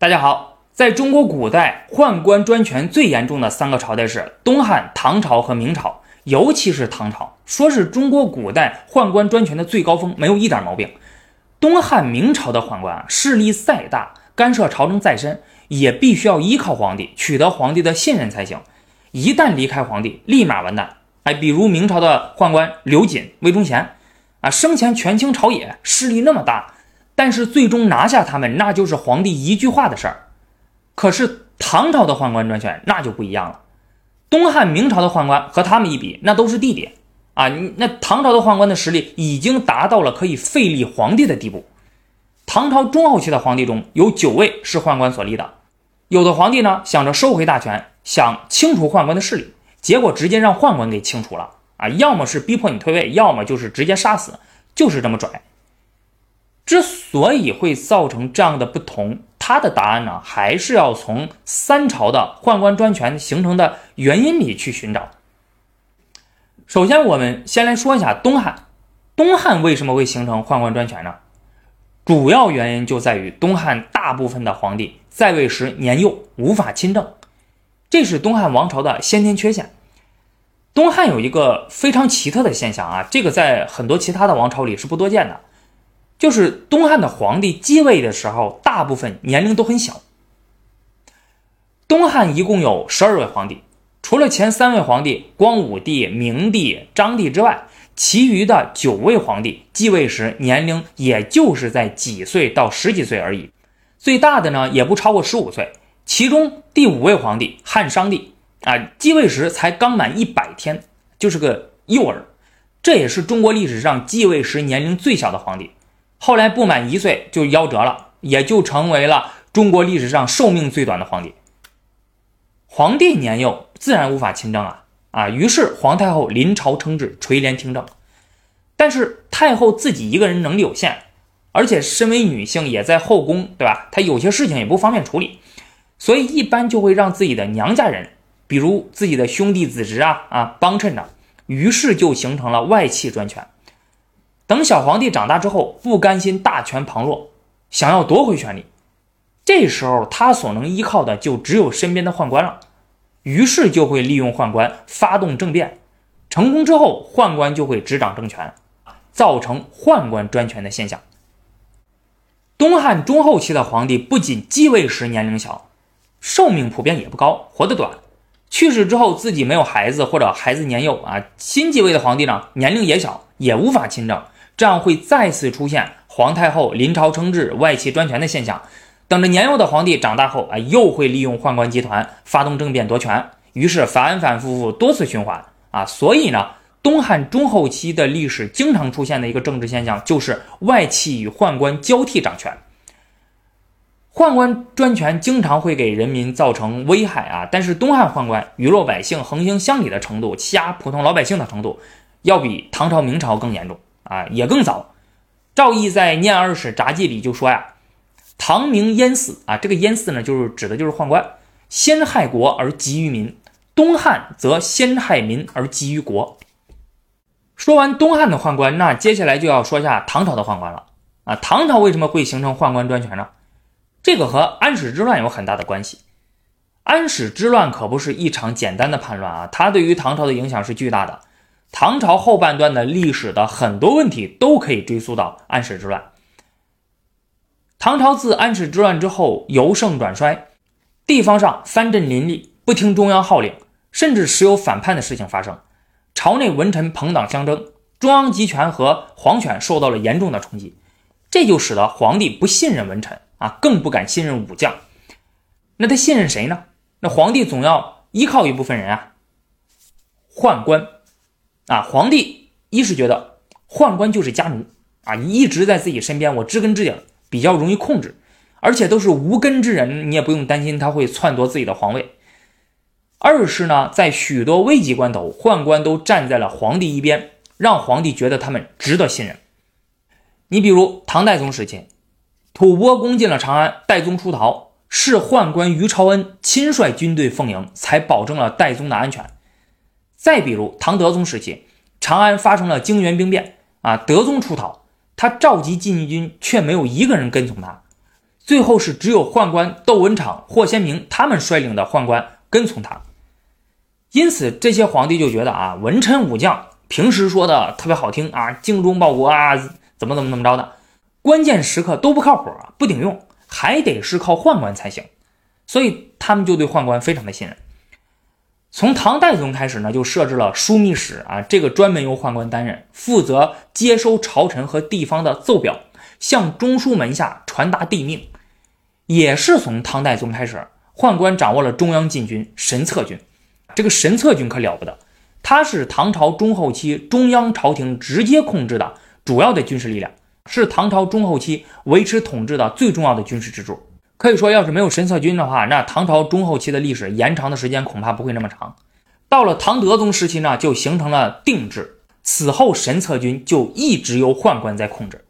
大家好，在中国古代，宦官专权最严重的三个朝代是东汉、唐朝和明朝，尤其是唐朝，说是中国古代宦官专权的最高峰，没有一点毛病。东汉、明朝的宦官啊，势力再大，干涉朝政再深，也必须要依靠皇帝，取得皇帝的信任才行。一旦离开皇帝，立马完蛋。哎，比如明朝的宦官刘瑾、魏忠贤，啊，生前权倾朝野，势力那么大。但是最终拿下他们，那就是皇帝一句话的事儿。可是唐朝的宦官专权那就不一样了。东汉、明朝的宦官和他们一比，那都是弟弟啊！那唐朝的宦官的实力已经达到了可以废立皇帝的地步。唐朝中后期的皇帝中有九位是宦官所立的，有的皇帝呢想着收回大权，想清除宦官的势力，结果直接让宦官给清除了啊！要么是逼迫你退位，要么就是直接杀死，就是这么拽。之所以会造成这样的不同，它的答案呢，还是要从三朝的宦官专权形成的原因里去寻找。首先，我们先来说一下东汉。东汉为什么会形成宦官专权呢？主要原因就在于东汉大部分的皇帝在位时年幼，无法亲政，这是东汉王朝的先天缺陷。东汉有一个非常奇特的现象啊，这个在很多其他的王朝里是不多见的。就是东汉的皇帝继位的时候，大部分年龄都很小。东汉一共有十二位皇帝，除了前三位皇帝光武帝、明帝、章帝之外，其余的九位皇帝继位时年龄也就是在几岁到十几岁而已，最大的呢也不超过十五岁。其中第五位皇帝汉商帝啊，继位时才刚满一百天，就是个幼儿，这也是中国历史上继位时年龄最小的皇帝。后来不满一岁就夭折了，也就成为了中国历史上寿命最短的皇帝。皇帝年幼，自然无法亲政啊啊！于是皇太后临朝称制，垂帘听政。但是太后自己一个人能力有限，而且身为女性也在后宫，对吧？她有些事情也不方便处理，所以一般就会让自己的娘家人，比如自己的兄弟子侄啊啊帮衬着，于是就形成了外戚专权。等小皇帝长大之后，不甘心大权旁落，想要夺回权力。这时候他所能依靠的就只有身边的宦官了，于是就会利用宦官发动政变。成功之后，宦官就会执掌政权，造成宦官专权的现象。东汉中后期的皇帝不仅继位时年龄小，寿命普遍也不高，活得短。去世之后自己没有孩子或者孩子年幼啊，新继位的皇帝呢年龄也小，也无法亲政。这样会再次出现皇太后临朝称制、外戚专权的现象。等着年幼的皇帝长大后啊，又会利用宦官集团发动政变夺权，于是反反复复多次循环啊。所以呢，东汉中后期的历史经常出现的一个政治现象，就是外戚与宦官交替掌权。宦官专权经常会给人民造成危害啊，但是东汉宦官与弱百姓横行乡里的程度，欺压普通老百姓的程度，要比唐朝、明朝更严重。啊，也更早。赵毅在《念二史札记》里就说呀：“唐明淹死啊，这个淹死呢，就是指的就是宦官，先害国而急于民；东汉则先害民而急于国。”说完东汉的宦官，那接下来就要说一下唐朝的宦官了。啊，唐朝为什么会形成宦官专权呢？这个和安史之乱有很大的关系。安史之乱可不是一场简单的叛乱啊，它对于唐朝的影响是巨大的。唐朝后半段的历史的很多问题都可以追溯到安史之乱。唐朝自安史之乱之后由盛转衰，地方上藩镇林立，不听中央号令，甚至时有反叛的事情发生。朝内文臣朋党相争，中央集权和皇权受到了严重的冲击，这就使得皇帝不信任文臣啊，更不敢信任武将。那他信任谁呢？那皇帝总要依靠一部分人啊，宦官。啊，皇帝一是觉得宦官就是家奴啊，一直在自己身边，我知根知底，比较容易控制，而且都是无根之人，你也不用担心他会篡夺自己的皇位。二是呢，在许多危急关头，宦官都站在了皇帝一边，让皇帝觉得他们值得信任。你比如唐代宗时期，吐蕃攻进了长安，代宗出逃，是宦官于朝恩亲率军队奉迎，才保证了代宗的安全。再比如唐德宗时期，长安发生了泾原兵变啊，德宗出逃，他召集禁军，却没有一个人跟从他，最后是只有宦官窦文场、霍先明他们率领的宦官跟从他。因此，这些皇帝就觉得啊，文臣武将平时说的特别好听啊，精忠报国啊，怎么怎么怎么着的，关键时刻都不靠谱啊，不顶用，还得是靠宦官才行。所以他们就对宦官非常的信任。从唐代宗开始呢，就设置了枢密使啊，这个专门由宦官担任，负责接收朝臣和地方的奏表，向中书门下传达帝命。也是从唐代宗开始，宦官掌握了中央禁军神策军。这个神策军可了不得，他是唐朝中后期中央朝廷直接控制的主要的军事力量，是唐朝中后期维持统治的最重要的军事支柱。可以说，要是没有神策军的话，那唐朝中后期的历史延长的时间恐怕不会那么长。到了唐德宗时期呢，就形成了定制，此后神策军就一直由宦官在控制。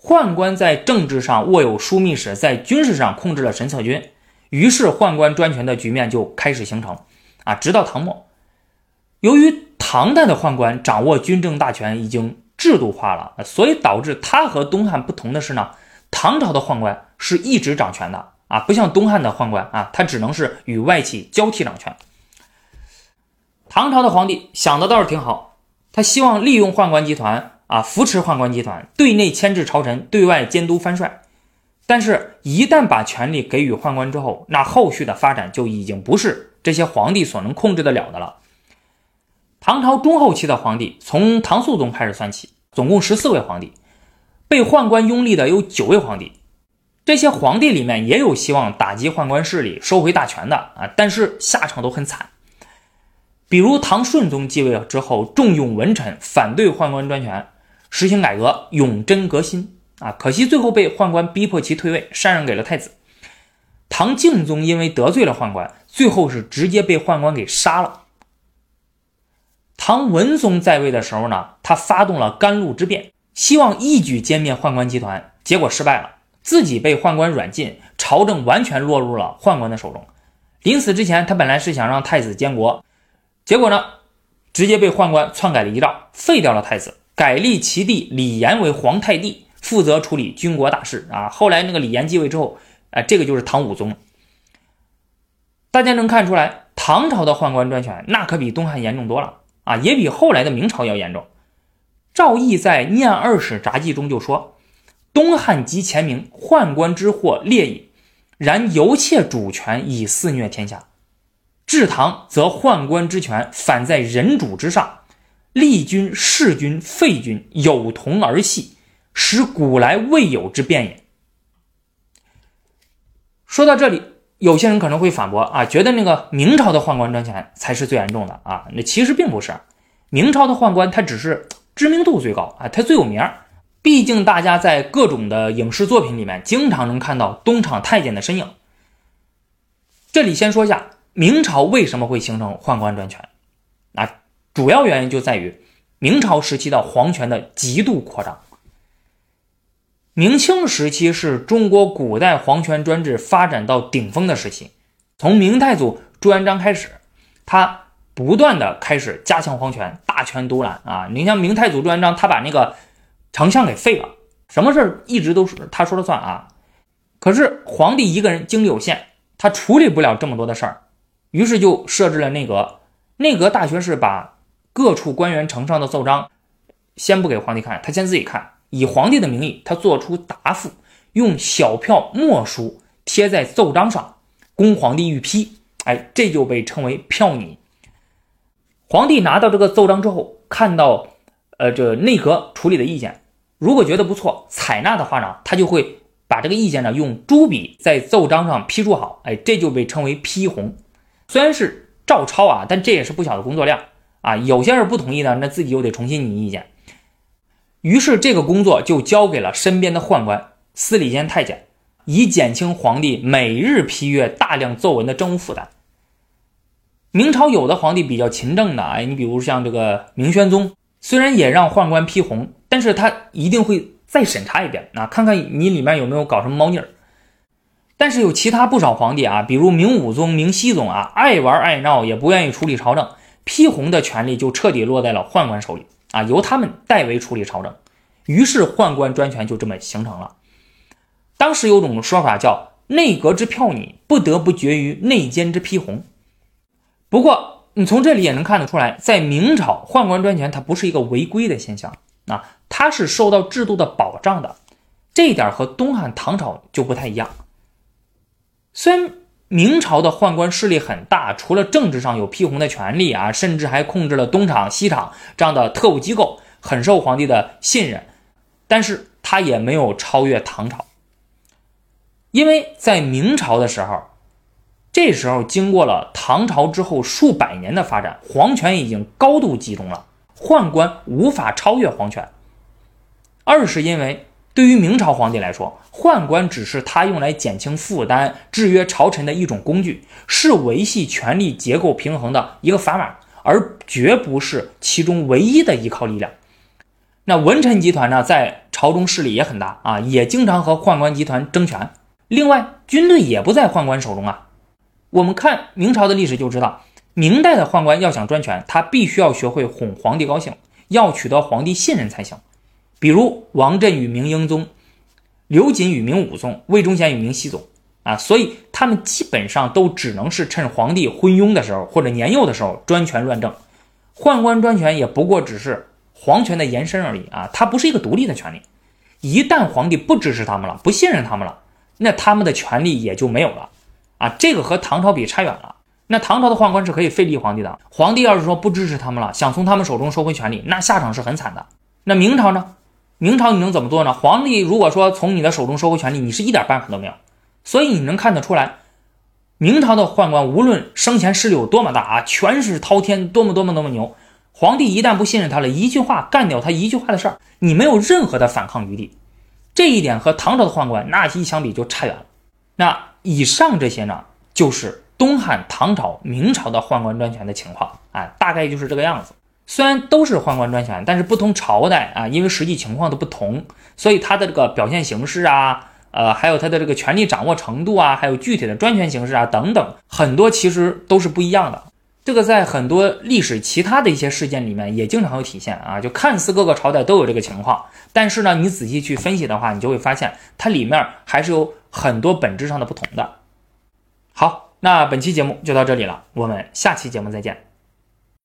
宦官在政治上握有枢密使，在军事上控制了神策军，于是宦官专权的局面就开始形成。啊，直到唐末，由于唐代的宦官掌握军政大权已经制度化了，所以导致他和东汉不同的是呢，唐朝的宦官是一直掌权的啊，不像东汉的宦官啊，他只能是与外戚交替掌权。唐朝的皇帝想的倒是挺好，他希望利用宦官集团啊，扶持宦官集团，对内牵制朝臣，对外监督藩帅。但是，一旦把权力给予宦官之后，那后续的发展就已经不是。这些皇帝所能控制得了的了。唐朝中后期的皇帝，从唐肃宗开始算起，总共十四位皇帝，被宦官拥立的有九位皇帝。这些皇帝里面也有希望打击宦官势力、收回大权的啊，但是下场都很惨。比如唐顺宗继位之后，重用文臣，反对宦官专权，实行改革，永贞革新啊，可惜最后被宦官逼迫其退位，禅让给了太子。唐敬宗因为得罪了宦官。最后是直接被宦官给杀了。唐文宗在位的时候呢，他发动了甘露之变，希望一举歼灭宦官集团，结果失败了，自己被宦官软禁，朝政完全落入了宦官的手中。临死之前，他本来是想让太子监国，结果呢，直接被宦官篡改了遗诏，废掉了太子，改立其弟李炎为皇太帝，负责处理军国大事啊。后来那个李炎继位之后，啊，这个就是唐武宗。大家能看出来，唐朝的宦官专权那可比东汉严重多了啊，也比后来的明朝要严重。赵翼在《念二史札记》中就说：“东汉及前明，宦官之祸烈矣，然犹窃主权以肆虐天下；至唐，则宦官之权反在人主之上，立君、弑君、废君，有同而戏，使古来未有之变也。”说到这里。有些人可能会反驳啊，觉得那个明朝的宦官专权才是最严重的啊，那其实并不是，明朝的宦官他只是知名度最高啊，他最有名儿，毕竟大家在各种的影视作品里面经常能看到东厂太监的身影。这里先说一下明朝为什么会形成宦官专权，啊，主要原因就在于明朝时期的皇权的极度扩张。明清时期是中国古代皇权专制发展到顶峰的时期，从明太祖朱元璋开始，他不断的开始加强皇权，大权独揽啊！你像明太祖朱元璋，他把那个丞相给废了，什么事儿一直都是他说了算啊。可是皇帝一个人精力有限，他处理不了这么多的事儿，于是就设置了内阁。内阁大学士把各处官员呈上的奏章，先不给皇帝看，他先自己看。以皇帝的名义，他做出答复，用小票墨书贴在奏章上，供皇帝御批。哎，这就被称为票拟。皇帝拿到这个奏章之后，看到呃这内阁处理的意见，如果觉得不错，采纳的话呢，他就会把这个意见呢用朱笔在奏章上批注好。哎，这就被称为批红。虽然是照抄啊，但这也是不小的工作量啊。有些人不同意呢，那自己又得重新拟意见。于是，这个工作就交给了身边的宦官司礼监太监，以减轻皇帝每日批阅大量奏文的政务负担。明朝有的皇帝比较勤政的，哎，你比如像这个明宣宗，虽然也让宦官批红，但是他一定会再审查一遍啊，看看你里面有没有搞什么猫腻儿。但是有其他不少皇帝啊，比如明武宗、明熹宗啊，爱玩爱闹，也不愿意处理朝政，批红的权利就彻底落在了宦官手里。啊，由他们代为处理朝政，于是宦官专权就这么形成了。当时有种说法叫“内阁之票拟，不得不决于内监之批红”。不过，你从这里也能看得出来，在明朝宦官专权它不是一个违规的现象啊，它是受到制度的保障的。这一点和东汉、唐朝就不太一样。虽然明朝的宦官势力很大，除了政治上有批红的权利啊，甚至还控制了东厂、西厂这样的特务机构，很受皇帝的信任，但是他也没有超越唐朝，因为在明朝的时候。这时候，经过了唐朝之后数百年的发展，皇权已经高度集中了，宦官无法超越皇权。二是因为对于明朝皇帝来说，宦官只是他用来减轻负担、制约朝臣的一种工具，是维系权力结构平衡的一个砝码，而绝不是其中唯一的依靠力量。那文臣集团呢，在朝中势力也很大啊，也经常和宦官集团争权。另外，军队也不在宦官手中啊。我们看明朝的历史就知道，明代的宦官要想专权，他必须要学会哄皇帝高兴，要取得皇帝信任才行。比如王振与明英宗，刘瑾与明武宗，魏忠贤与明熹宗啊，所以他们基本上都只能是趁皇帝昏庸的时候或者年幼的时候专权乱政。宦官专权也不过只是皇权的延伸而已啊，它不是一个独立的权利。一旦皇帝不支持他们了，不信任他们了，那他们的权利也就没有了。啊，这个和唐朝比差远了。那唐朝的宦官是可以废立皇帝的，皇帝要是说不支持他们了，想从他们手中收回权力，那下场是很惨的。那明朝呢？明朝你能怎么做呢？皇帝如果说从你的手中收回权力，你是一点办法都没有。所以你能看得出来，明朝的宦官无论生前势力有多么大啊，权势滔天，多么多么多么牛，皇帝一旦不信任他了，一句话干掉他一句话的事儿，你没有任何的反抗余地。这一点和唐朝的宦官那一相比就差远了。那。以上这些呢，就是东汉、唐朝、明朝的宦官专权的情况啊，大概就是这个样子。虽然都是宦官专权，但是不同朝代啊，因为实际情况的不同，所以它的这个表现形式啊，呃，还有它的这个权力掌握程度啊，还有具体的专权形式啊等等，很多其实都是不一样的。这个在很多历史其他的一些事件里面也经常有体现啊，就看似各个朝代都有这个情况，但是呢，你仔细去分析的话，你就会发现它里面还是有。很多本质上的不同的。好，那本期节目就到这里了，我们下期节目再见。